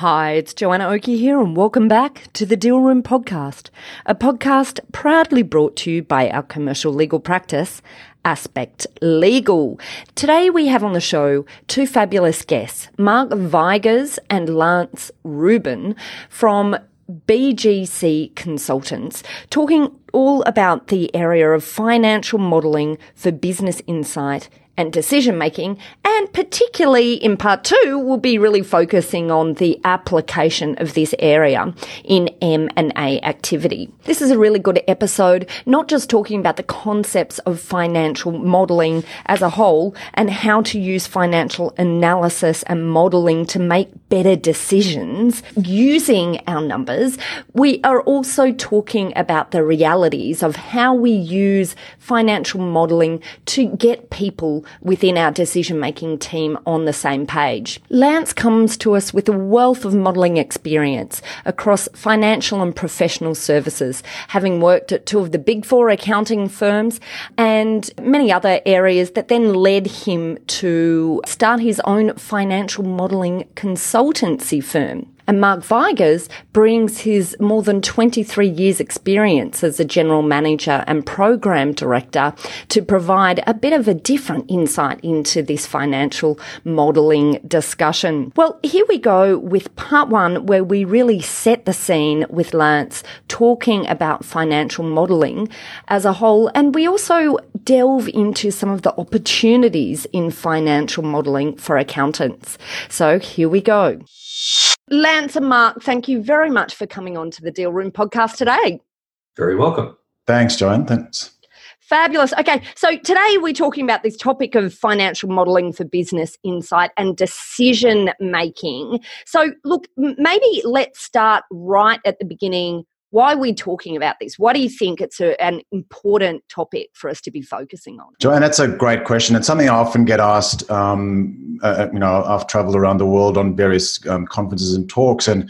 Hi, it's Joanna Oakey here, and welcome back to the Deal Room Podcast, a podcast proudly brought to you by our commercial legal practice, Aspect Legal. Today we have on the show two fabulous guests, Mark Vigors and Lance Rubin from BGC Consultants, talking all about the area of financial modelling for business insight and decision making, and particularly in part two, we'll be really focusing on the application of this area in M and A activity. This is a really good episode, not just talking about the concepts of financial modeling as a whole and how to use financial analysis and modeling to make better decisions using our numbers. We are also talking about the realities of how we use financial modeling to get people within our decision making team on the same page. Lance comes to us with a wealth of modeling experience across financial and professional services, having worked at two of the big four accounting firms and many other areas that then led him to start his own financial modeling consultancy firm. And Mark Vigors brings his more than 23 years experience as a general manager and program director to provide a bit of a different insight into this financial modeling discussion. Well, here we go with part one where we really set the scene with Lance talking about financial modeling as a whole. And we also delve into some of the opportunities in financial modeling for accountants. So here we go. Lance and Mark, thank you very much for coming on to the Deal Room podcast today. Very welcome. Thanks, Joanne. Thanks. Fabulous. Okay, so today we're talking about this topic of financial modeling for business insight and decision making. So, look, maybe let's start right at the beginning. Why are we talking about this? Why do you think it's a, an important topic for us to be focusing on? Joanne, that's a great question. It's something I often get asked. Um, uh, you know, I've traveled around the world on various um, conferences and talks, and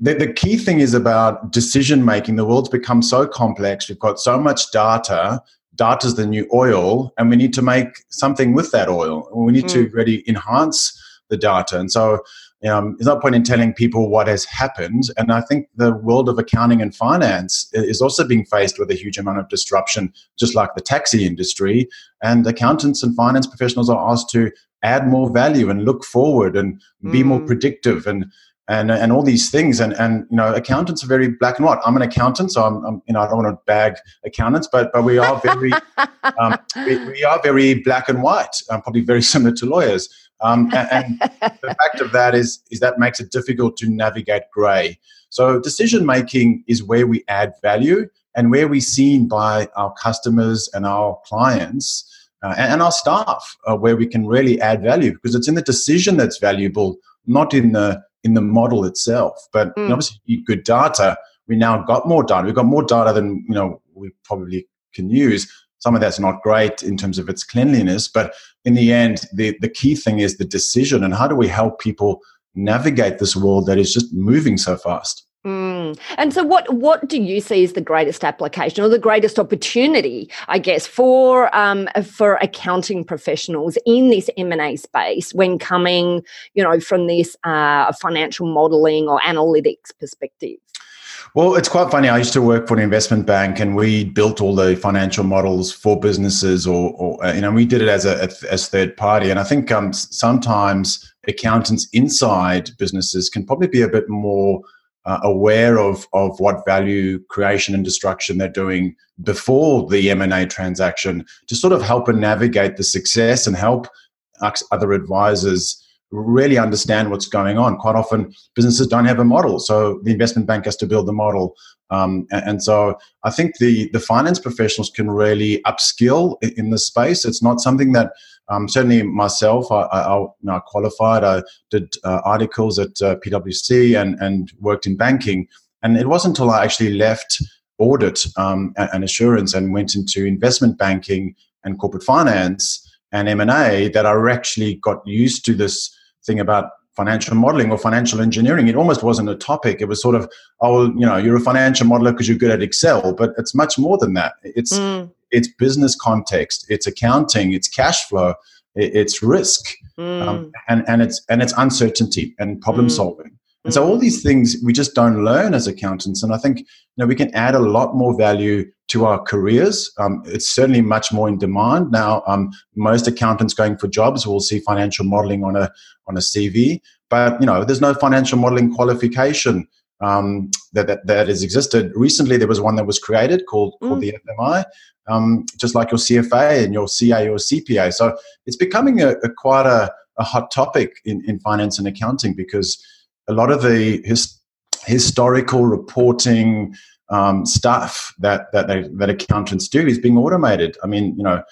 the, the key thing is about decision making. The world's become so complex. We've got so much data. Data's the new oil, and we need to make something with that oil. We need to really enhance the data, and so um, there's no point in telling people what has happened. And I think the world of accounting and finance is also being faced with a huge amount of disruption, just like the taxi industry. And accountants and finance professionals are asked to add more value and look forward and be more Mm. predictive and and and all these things. And and you know, accountants are very black and white. I'm an accountant, so I'm, I'm you know I don't want to bag accountants, but but we are very um, we, we are very black and white. Um, probably very similar to lawyers. Um, a- and, the fact of that is is that makes it difficult to navigate grey. So decision making is where we add value and where we're seen by our customers and our clients uh, and, and our staff, uh, where we can really add value because it's in the decision that's valuable, not in the in the model itself. But Mm. obviously, good data. We now got more data. We've got more data than you know we probably can use. Some of that's not great in terms of its cleanliness, but in the end, the, the key thing is the decision and how do we help people navigate this world that is just moving so fast. Mm. And so, what what do you see as the greatest application or the greatest opportunity, I guess, for um, for accounting professionals in this M and A space when coming, you know, from this uh, financial modelling or analytics perspective? Well, it's quite funny. I used to work for an investment bank, and we built all the financial models for businesses, or, or uh, you know, we did it as a as third party. And I think um, sometimes accountants inside businesses can probably be a bit more uh, aware of of what value creation and destruction they're doing before the M and A transaction to sort of help and navigate the success and help other advisors really understand what's going on. Quite often, businesses don't have a model, so the investment bank has to build the model. Um, and, so, I think the the finance professionals can really upskill in, this space. It's not something that um, certainly myself, I, I, you know, qualified. I did uh, articles at uh, PwC and and worked in banking. And it wasn't until I actually left audit um, and assurance and went into investment banking and corporate finance and M&A that I actually got used to this thing about financial modeling or financial engineering. It almost wasn't a topic. It was sort of, oh, you know, you're a financial modeler because you're good at Excel, but it's much more than that. It's mm. it's business context, it's accounting, it's cash flow, it's risk, mm. um, and and it's and it's uncertainty and problem mm. solving. And so all these things we just don't learn as accountants. And I think you know we can add a lot more value to our careers. Um, it's certainly much more in demand now. Um, most accountants going for jobs will see financial modeling on a on a CV, but you know there's no financial modeling qualification um, that, that, that has existed. Recently, there was one that was created called mm. called the FMI, um, just like your CFA and your CA or CPA. So it's becoming a, a quite a, a, hot topic in, in finance and accounting because a lot of the his, historical reporting um, stuff that that they, that accountants do is being automated. I mean, you know,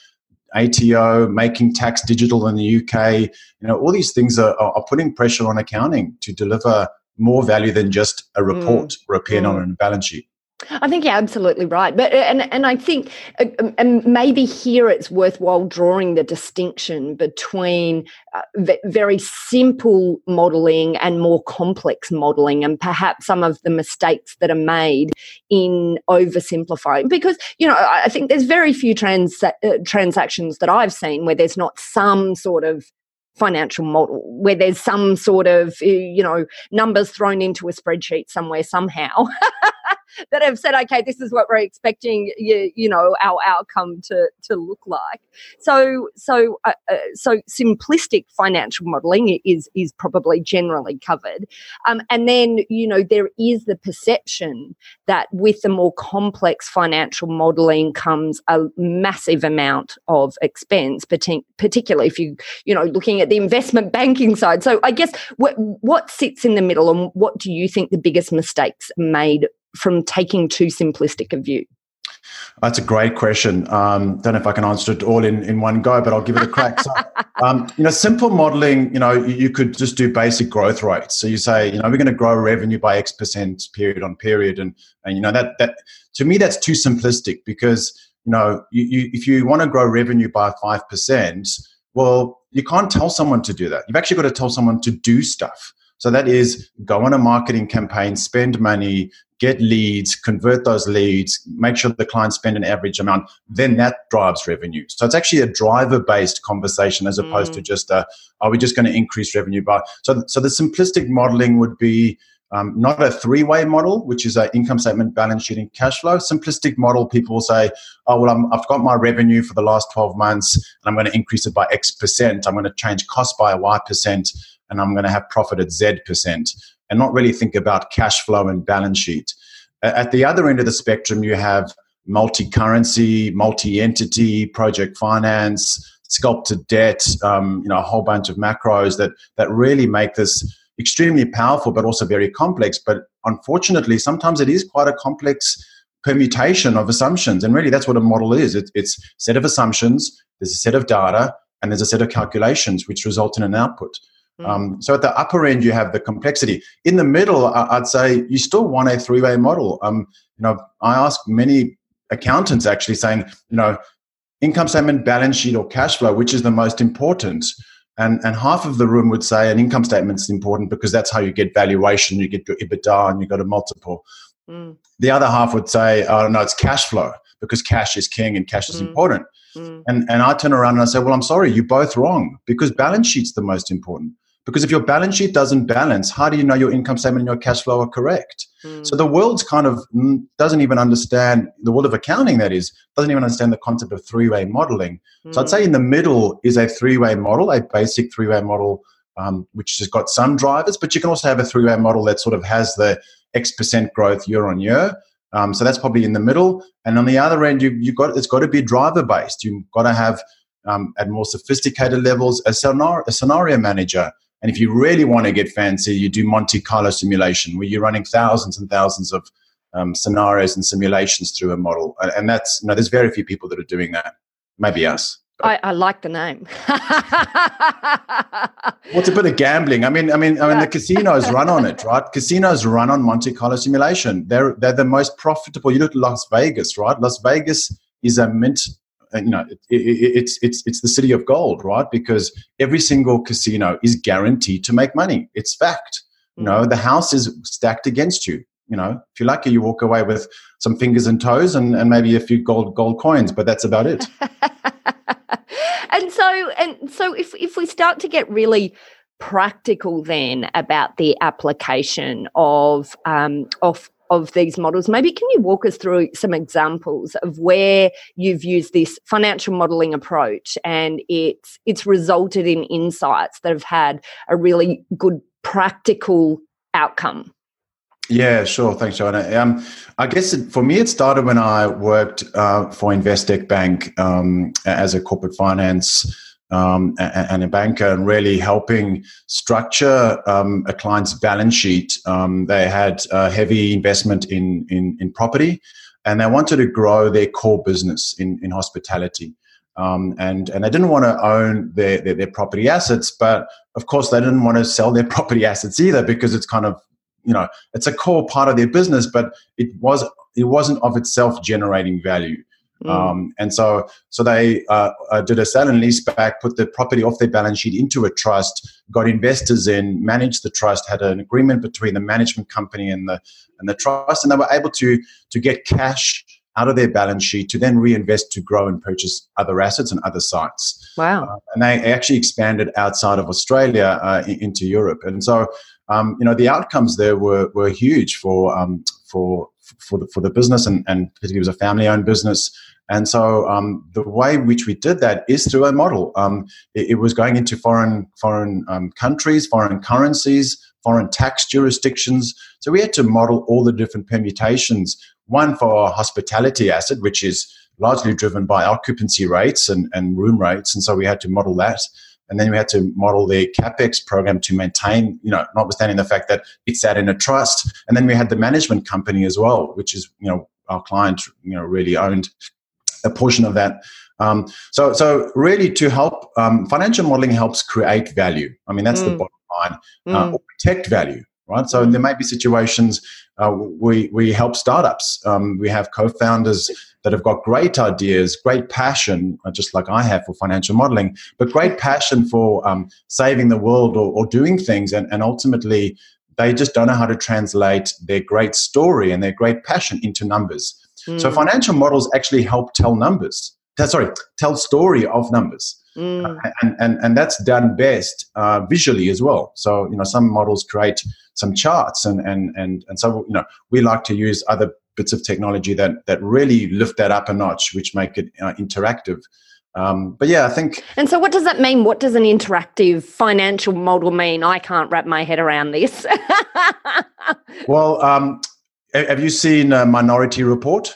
ATO, making tax digital in the UK, you know, all these things are, are putting pressure on accounting to deliver more value than just a report mm. or a P&L mm. and a balance sheet. I think you're absolutely right, but and and I think uh, um, and maybe here it's worthwhile drawing the distinction between uh, very simple modelling and more complex modelling, and perhaps some of the mistakes that are made in oversimplifying. Because you know, I think there's very few trans- uh, transactions that I've seen where there's not some sort of financial model where there's some sort of you know numbers thrown into a spreadsheet somewhere somehow that have said, okay, this is what we're expecting, you, you know, our outcome to, to look like. So, so, uh, uh, so simplistic financial modelling is is probably generally covered, um, and then you know there is the perception that with the more complex financial modelling comes a massive amount of expense, particularly if you you know looking at the investment banking side. So, I guess what what sits in the middle, and what do you think the biggest mistakes made from taking too simplistic a view? That's a great question. Um, don't know if I can answer it all in, in one go, but I'll give it a crack. So, um, you know, simple modeling, you know, you, could just do basic growth rates. So you say, you know, we're going to grow revenue by X percent period on period. And, and you know, that, that to me, that's too simplistic because, you know, you, you, if you want to grow revenue by 5%, well, you can't tell someone to do that. You've actually got to tell someone to do stuff. So that is go on a marketing campaign, spend money, get leads, convert those leads, make sure the clients spend an average amount, then that drives revenue. So it's actually a driver based conversation as opposed mm. to just a, are we just going to increase revenue by? So, so the simplistic modeling would be um, not a three way model, which is an income statement, balance sheet, and cash flow. Simplistic model, people will say, oh, well, i have got my revenue for the last 12 months and I'm going to increase it by X percent. I'm going to change cost by Y percent and I'm going to have profit at Z percent and not really think about cash flow and balance sheet. At the other end of the spectrum, you have multi currency, multi entity, project finance, sculpted debt, um, you know, a whole bunch of macros that, that really make this extremely powerful, but also very complex. But unfortunately, sometimes it is quite a complex permutation of assumptions. And really, that's what a model is it, it's a set of assumptions, there's a set of data, and there's a set of calculations which result in an output. Mm. Um, so at the upper end, you have the complexity. In the middle, I'd say you still want a three-way model. Um, you know, I ask many accountants actually saying, you know, income statement, balance sheet, or cash flow, which is the most important? And, and half of the room would say an income statement is important because that's how you get valuation, you get your EBITDA, and you got a multiple. Mm. The other half would say, oh, no, it's cash flow because cash is king and cash is mm. important. Mm. And, and I turn around and I say, well, I'm sorry, you're both wrong because balance sheet's the most important. Because if your balance sheet doesn't balance, how do you know your income statement and your cash flow are correct? Mm. So the world's kind of doesn't even understand the world of accounting. That is doesn't even understand the concept of three-way modeling. Mm. So I'd say in the middle is a three-way model, a basic three-way model, um, which has got some drivers, but you can also have a three-way model that sort of has the X percent growth year on year. Um, so that's probably in the middle. And on the other end, you, you've got it's got to be driver based. You've got to have um, at more sophisticated levels a scenario, a scenario manager and if you really want to get fancy, you do Monte Carlo simulation, where you're running thousands and thousands of um, scenarios and simulations through a model. And that's, you know, there's very few people that are doing that. Maybe us. I, I like the name. well, a bit of gambling. I mean, I mean, I mean, the casinos run on it, right? Casinos run on Monte Carlo simulation. They're they're the most profitable. You look at Las Vegas, right? Las Vegas is a mint. Uh, You know, it, it, it's it's it's the city of gold, right? Because every single casino is guaranteed to make money. It's fact. You know, the house is stacked against you. You know, if you're lucky, you walk away with some fingers and toes and, and maybe a few gold gold coins, but that's about it. and so and so if if we start to get really practical then about the application of um, of of these models maybe can you walk us through some examples of where you've used this financial modeling approach and it's it's resulted in insights that have had a really good practical outcome Yeah, sure. Thanks, Joanna. Um, I guess it, for me, it started when I worked uh, for Investec Bank um, as a corporate finance um, and a banker, and really helping structure um, a client's balance sheet. Um, they had a heavy investment in, in, in property, and they wanted to grow their core business in, in hospitality. Um, and and they didn't want to own their, their, their property assets, but of course they didn't want to sell their property assets either because it's kind of you know it's a core part of their business but it was it wasn't of itself generating value mm. um, and so so they uh, uh, did a sale and lease back put the property off their balance sheet into a trust got investors in managed the trust had an agreement between the management company and the and the trust and they were able to to get cash out of their balance sheet to then reinvest to grow and purchase other assets and other sites. Wow. Uh, and they actually expanded outside of australia uh, into europe. And so um, you know the outcomes there were were huge for um, for for the, for the business and and particularly it was a family owned business. And so um, the way which we did that is through a model. Um, it, it, was going into foreign foreign um, countries foreign currencies foreign tax jurisdictions. So we had to model all the different permutations. One for hospitality asset which is largely driven by occupancy rates and, and room rates. And so we had to model that and then we had to model the capex program to maintain, you know, notwithstanding the fact that it sat in a trust. And then we had the management company as well, which is, you know, our client, you know, really owned a portion of that. Um, so, so really, to help um, financial modeling helps create value. I mean, that's mm. the bottom line, uh, mm. or protect value, right? So there may be situations uh, we we help startups. Um, we have co-founders that have got great ideas, great passion, uh, just like I have for financial modeling, but great passion for um, saving the world or, or doing things, and, and ultimately they just don't know how to translate their great story and their great passion into numbers. Mm. So financial models actually help tell numbers. Sorry, tell story of numbers. Mm. Uh, and, and, and that's done best uh, visually as well. So, you know, some models create some charts and, and, and, and so, you know, we like to use other bits of technology that, that really lift that up a notch, which make it uh, interactive. Um, but yeah, I think. And so, what does that mean? What does an interactive financial model mean? I can't wrap my head around this. well, um, have you seen Minority Report?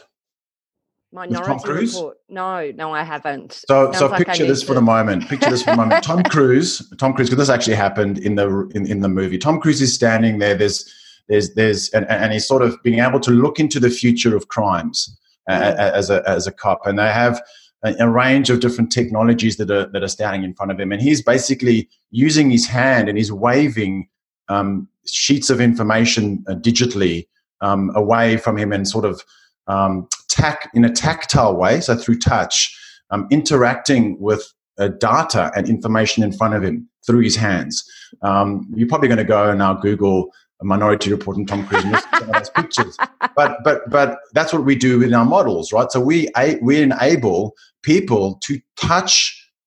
Minority Tom Cruise? Report. No, no, I haven't. So, Sounds so like picture this to. for the moment. Picture this for the moment. Tom Cruise, Tom Cruise, because this actually happened in the in, in the movie. Tom Cruise is standing there. There's there's there's and, and he's sort of being able to look into the future of crimes as a as a cop, and they have a, a, range of different technologies that are that are standing in front of him, and he's basically using his hand and he's waving um, sheets of information uh, digitally um, away from him and sort of um, tac in a tactile way, so through touch, um, interacting with uh, data and information in front of him through his hands. Um, you're probably going to go and now Google a Minority Report and Tom Cruise and some of those pictures. But but but that's what we do in our models, right? So we we enable people to touch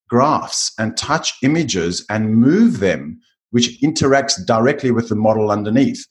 graphs and touch images and move them, which interacts directly with the model underneath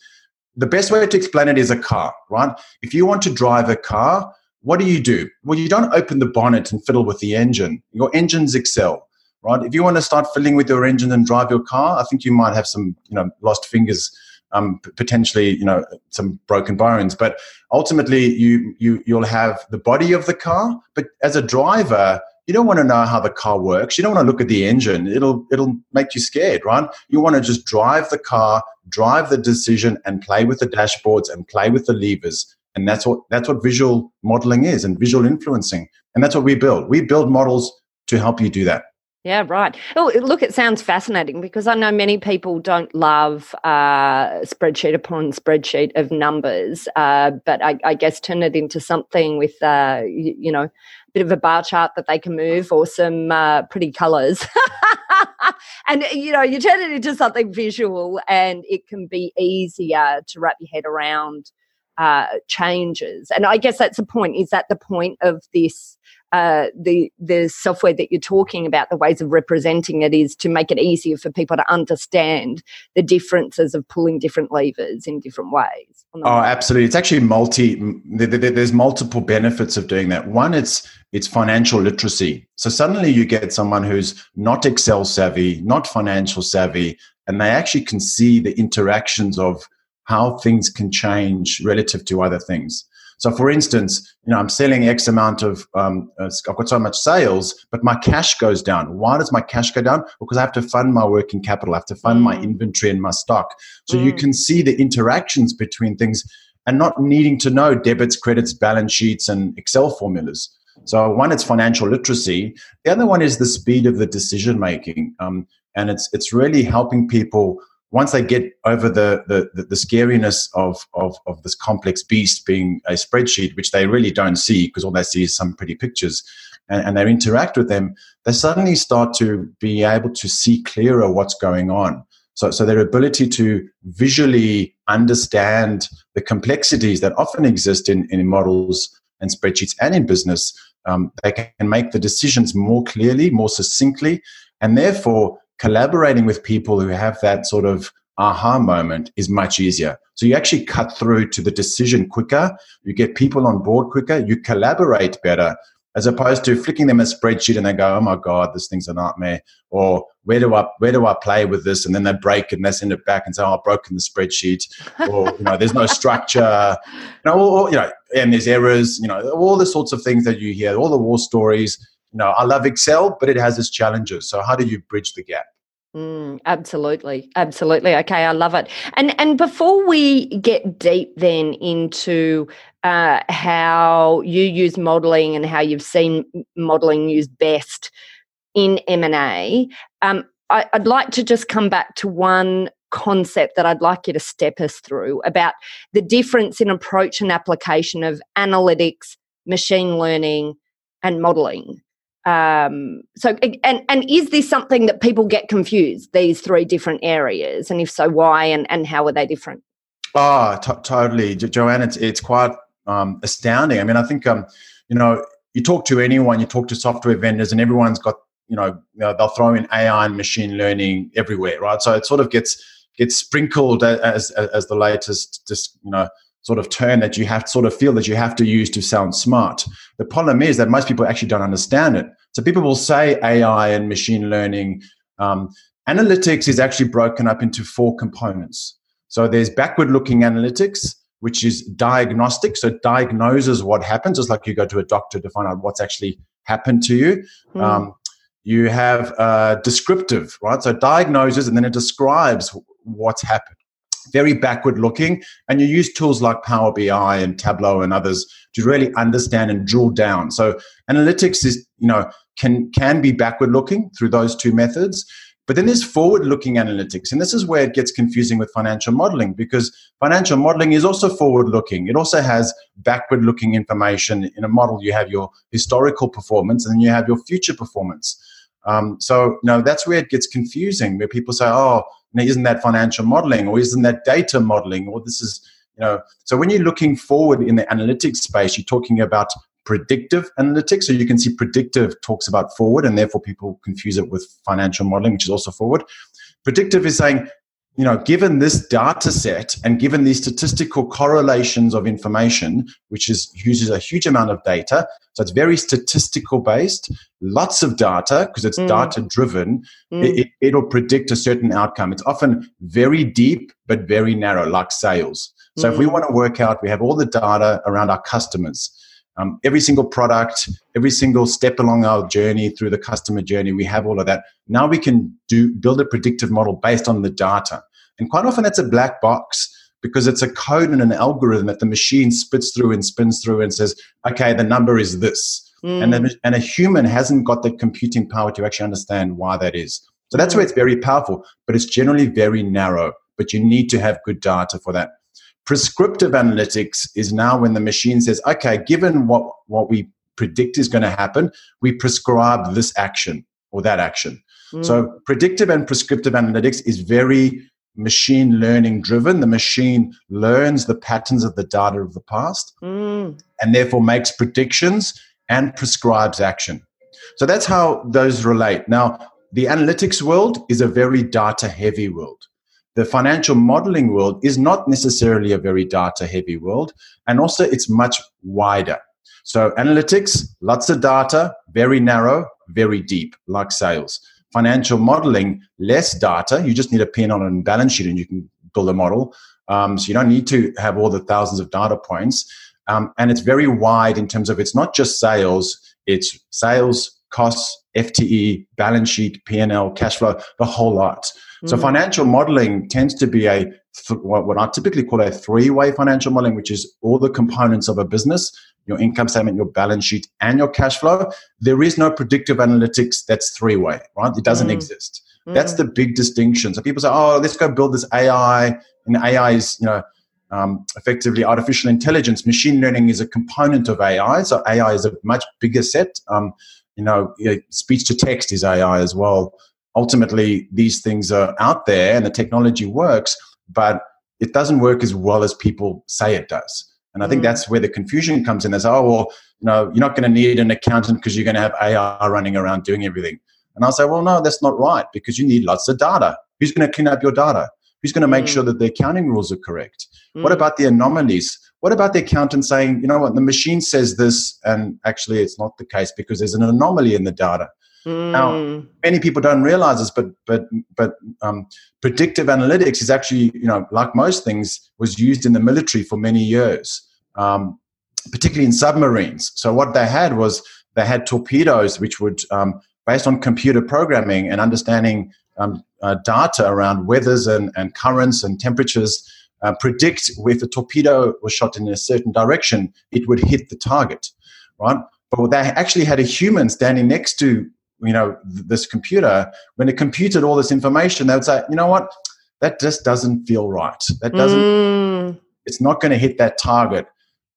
the best way to explain it is a car, right? If you want to drive a car, what do you do? Well, you don't open the bonnet and fiddle with the engine. Your engines excel, right? If you want to start fiddling with your engine and drive your car, I think you might have some, you know, lost fingers, um, potentially, you know, some broken bones. But ultimately, you you you'll have the body of the car. But as a driver, you don't want to know how the car works. You don't want to look at the engine. It'll it'll make you scared, right? You want to just drive the car, drive the decision, and play with the dashboards and play with the levers. And that's what that's what visual modeling is and visual influencing. And that's what we build. We build models to help you do that. Yeah, right. Oh, look, it sounds fascinating because I know many people don't love uh, spreadsheet upon spreadsheet of numbers, uh, but I, I, guess turn it into something with, uh, you, you, know, a bit of a bar chart that they can move or some uh, pretty colours. and, you know, you turn it into something visual and it can be easier to wrap your head around uh, changes. And I guess that's the point. Is that the point of this? uh, the the software that you're talking about, the ways of representing it is to make it easier for people to understand the differences of pulling different levers in different ways. Oh, absolutely! It's actually multi. There's multiple benefits of doing that. One, it's it's financial literacy. So suddenly you get someone who's not Excel savvy, not financial savvy, and they actually can see the interactions of how things can change relative to other things. So, for instance, you know, I'm selling X amount of, um, uh, I've got so much sales, but my cash goes down. Why does my cash go down? Because I have to fund my working capital, I have to fund mm. my inventory and my stock. So mm. you can see the interactions between things and not needing to know debits, credits, balance sheets, and Excel formulas. So one, it's financial literacy. The other one is the speed of the decision making, um, and it's it's really helping people once they get over the, the, the, scariness of, of, of this complex beast being a spreadsheet, which they really don't see because all they see is some pretty pictures, and, and they interact with them, they suddenly start to be able to see clearer what's going on. So, so their ability to visually understand the complexities that often exist in, in models and spreadsheets and in business, um, they can make the decisions more clearly, more succinctly, and therefore collaborating with people who have that sort of aha moment is much easier. So you actually cut through to the decision quicker, you get people on board quicker, you collaborate better, as opposed to flicking them a spreadsheet and they go, "Oh my god, this thing's a nightmare," or "Where do I where do I play with this?" And then they break and they send it back and say, "Oh, I've broken the spreadsheet," or you know, "There's no structure," you know, or, you know, and there's errors, you know, all the sorts of things that you hear, all the war stories you know, I love Excel, but it has its challenges. So how do you bridge the gap? Mm, absolutely, absolutely. Okay, I love it. And and before we get deep then into uh, how you use modelling and how you've seen modelling used best in M and A, um, I'd like to just come back to one concept that I'd like you to step us through about the difference in approach and application of analytics, machine learning, and modelling. Um, so, and and is this something that people get confused? These three different areas, and if so, why and and how are they different? Oh, t- totally, Joanne. It's it's quite um, astounding. I mean, I think um, you know, you talk to anyone, you talk to software vendors, and everyone's got you know, you know they'll throw in AI and machine learning everywhere, right? So it sort of gets gets sprinkled as as, as the latest, just you know sort of term that you have sort of feel that you have to use to sound smart. The problem is that most people actually don't understand it. So people will say AI and machine learning. Um, analytics is actually broken up into four components. So there's backward looking analytics, which is diagnostic. So it diagnoses what happens, just like you go to a doctor to find out what's actually happened to you. Mm. Um, you have uh, descriptive, right? So diagnoses and then it describes what's happened very backward looking. And you use tools like Power BI and Tableau and others to really understand and drill down. So analytics is, you know, can can be backward looking through those two methods. But then there's forward looking analytics. And this is where it gets confusing with financial modeling because financial modeling is also forward looking. It also has backward looking information. In a model, you have your historical performance and then you have your future performance. Um, so, know, that's where it gets confusing, where people say, oh, you know, isn't that financial modeling or isn't that data modeling or this is, you know, so when you're looking forward in the analytics space, you're talking about predictive analytics. So you can see predictive talks about forward and therefore people confuse it with financial modeling, which is also forward. Predictive is saying, you know, given this data set and given these statistical correlations of information, which is uses a huge amount of data, so it's very statistical based, lots of data because it's mm. data driven. Mm. It, it'll predict a certain outcome. It's often very deep but very narrow, like sales. So mm. if we mm. want to work out, we have all the data around our customers. Um, every single product, every single step along our journey through the customer journey, we have all of that. Now we can do build a predictive model based on the data. And quite often that's a black box because it's a code and an algorithm that the machine spits through and spins through and says, okay, the number is this. Mm. And, a, and a human hasn't got the computing power to actually understand why that is. So that's where it's very powerful, but it's generally very narrow. But you need to have good data for that. Prescriptive analytics is now when the machine says, okay, given what, what we predict is going to happen, we prescribe this action or that action. Mm. So predictive and prescriptive analytics is very machine learning driven. The machine learns the patterns of the data of the past mm. and therefore makes predictions and prescribes action. So that's how those relate. Now, the analytics world is a very data heavy world. The financial modeling world is not necessarily a very data heavy world, and also it's much wider. So, analytics, lots of data, very narrow, very deep, like sales. Financial modeling, less data. You just need a pin on a balance sheet and you can build a model. Um, so, you don't need to have all the thousands of data points. Um, and it's very wide in terms of it's not just sales, it's sales, costs, FTE, balance sheet, P&L, cash flow, the whole lot. Mm-hmm. So mm. financial modeling tends to be a th- what I typically call a three-way financial modeling, which is all the components of a business, your income statement, your balance sheet, and your cash flow. There is no predictive analytics that's three-way, right? It doesn't mm-hmm. exist. That's mm. the big distinction. So people say, "Oh, let's go build this AI," and AI is, you know, um, effectively artificial intelligence. Machine learning is a component of AI. So AI is a much bigger set. Um, you know, speech to text is AI as well. Ultimately, these things are out there and the technology works, but it doesn't work as well as people say it does. And I think mm. that's where the confusion comes in. Say, oh, well, you know, you're not going to need an accountant because you're going to have AI running around doing everything. And I'll say, well, no, that's not right because you need lots of data. Who's going to clean up your data? Who's going to make mm. sure that the accounting rules are correct? Mm. What about the anomalies? What about the accountant saying, you know what, the machine says this, and actually it's not the case because there's an anomaly in the data. Mm. Now, many people don't realize this, but but but um, predictive analytics is actually, you know, like most things, was used in the military for many years, um, particularly in submarines. So what they had was they had torpedoes, which would, um, based on computer programming and understanding um, uh, data around weathers and, and currents and temperatures, uh, predict if a torpedo was shot in a certain direction, it would hit the target, right? But they actually had a human standing next to you know this computer. When it computed all this information, they would say, you know what, that just doesn't feel right. That doesn't. Mm. It's not going to hit that target.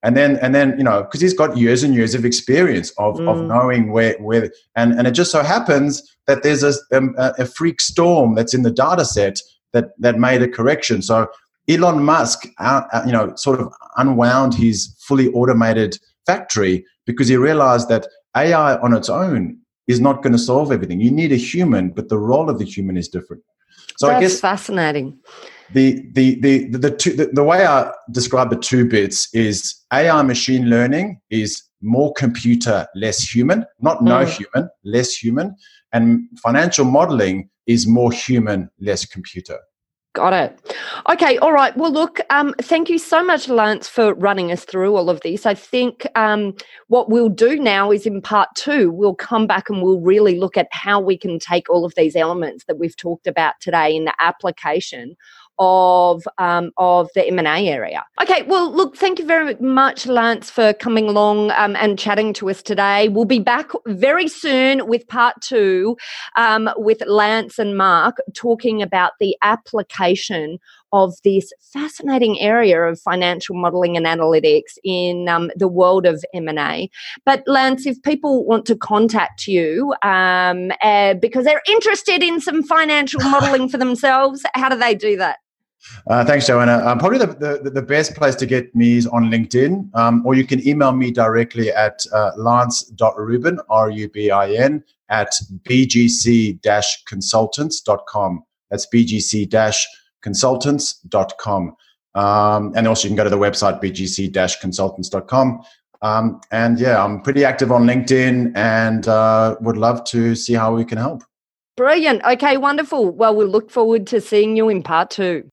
And then, and then, you know, because he's got years and years of experience of, mm. of knowing where, where, and, and it just so happens that there's a, um, a, a freak storm that's in the data set that, that made a correction. So Elon Musk, uh, uh, you know, sort of unwound his fully automated factory because he realized that AI on its own is not going to solve everything. You need a human, but the role of the human is different. So That's I guess fascinating. The the the the, the, two, the, the way I describe the two bits is AI machine learning is more computer, less human, not no mm. human, less human, and financial modeling is more human, less computer. Got it. Okay. All right. Well, look, um, thank you so much, Lance, for running us through all of this. I think um, what we'll do now is in part two, we'll come back and we'll really look at how we can take all of these elements that we've talked about today in the application of um, of the M&A area. Okay, well, look, thank you very much, Lance, for coming along um, and chatting to us today. We'll be back very soon with part two um, with Lance and Mark talking about the application of this fascinating area of financial modeling and analytics in um, the world of M&A. But Lance, if people want to contact you um, uh, because they're interested in some financial modeling for themselves, how do they do that? Uh, thanks, Joanna. Um, probably the, the, the, best place to get me is on LinkedIn, um, or you can email me directly at uh, lance.rubin, R U B I N, at bgc consultants.com. That's bgc consultants.com. Um, and also, you can go to the website bgc consultants.com. Um, and yeah, I'm pretty active on LinkedIn and uh, would love to see how we can help. Brilliant. Okay, wonderful. Well, we'll look forward to seeing you in part two.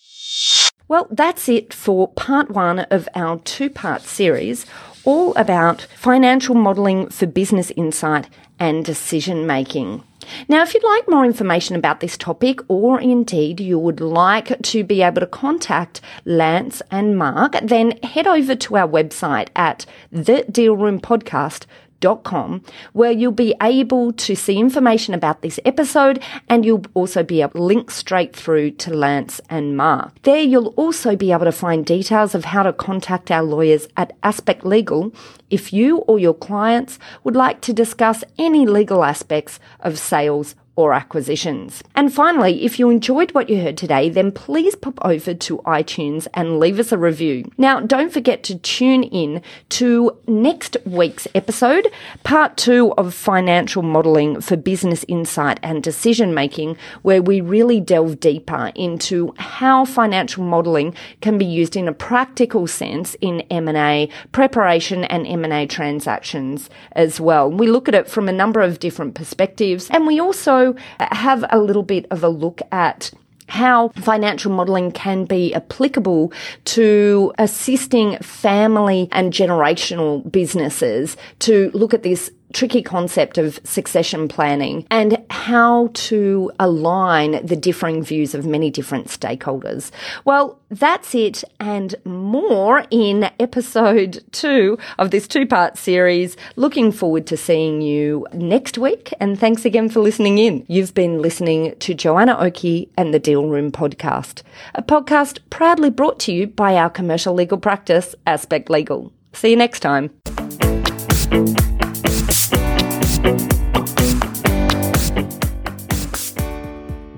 Well, that's it for part one of our two part series, all about financial modelling for business insight and decision making. Now, if you'd like more information about this topic, or indeed you would like to be able to contact Lance and Mark, then head over to our website at thedealroompodcast.com com, where you'll be able to see information about this episode and you'll also be able to link straight through to Lance and Mark. There you'll also be able to find details of how to contact our lawyers at Aspect Legal if you or your clients would like to discuss any legal aspects of sales or acquisitions. And finally, if you enjoyed what you heard today, then please pop over to iTunes and leave us a review. Now, don't forget to tune in to next week's episode, part two of financial modeling for business insight and decision making, where we really delve deeper into how financial modeling can be used in a practical sense in M&A preparation and M&A transactions as well. We look at it from a number of different perspectives and we also have a little bit of a look at how financial modelling can be applicable to assisting family and generational businesses to look at this tricky concept of succession planning and how to align the differing views of many different stakeholders. Well, that's it and more in episode two of this two part series. Looking forward to seeing you next week and thanks again for listening in. You've been listening to Joanna Oakey and the Deal Room podcast, a podcast proudly brought to you by our commercial legal practice, Aspect Legal. See you next time.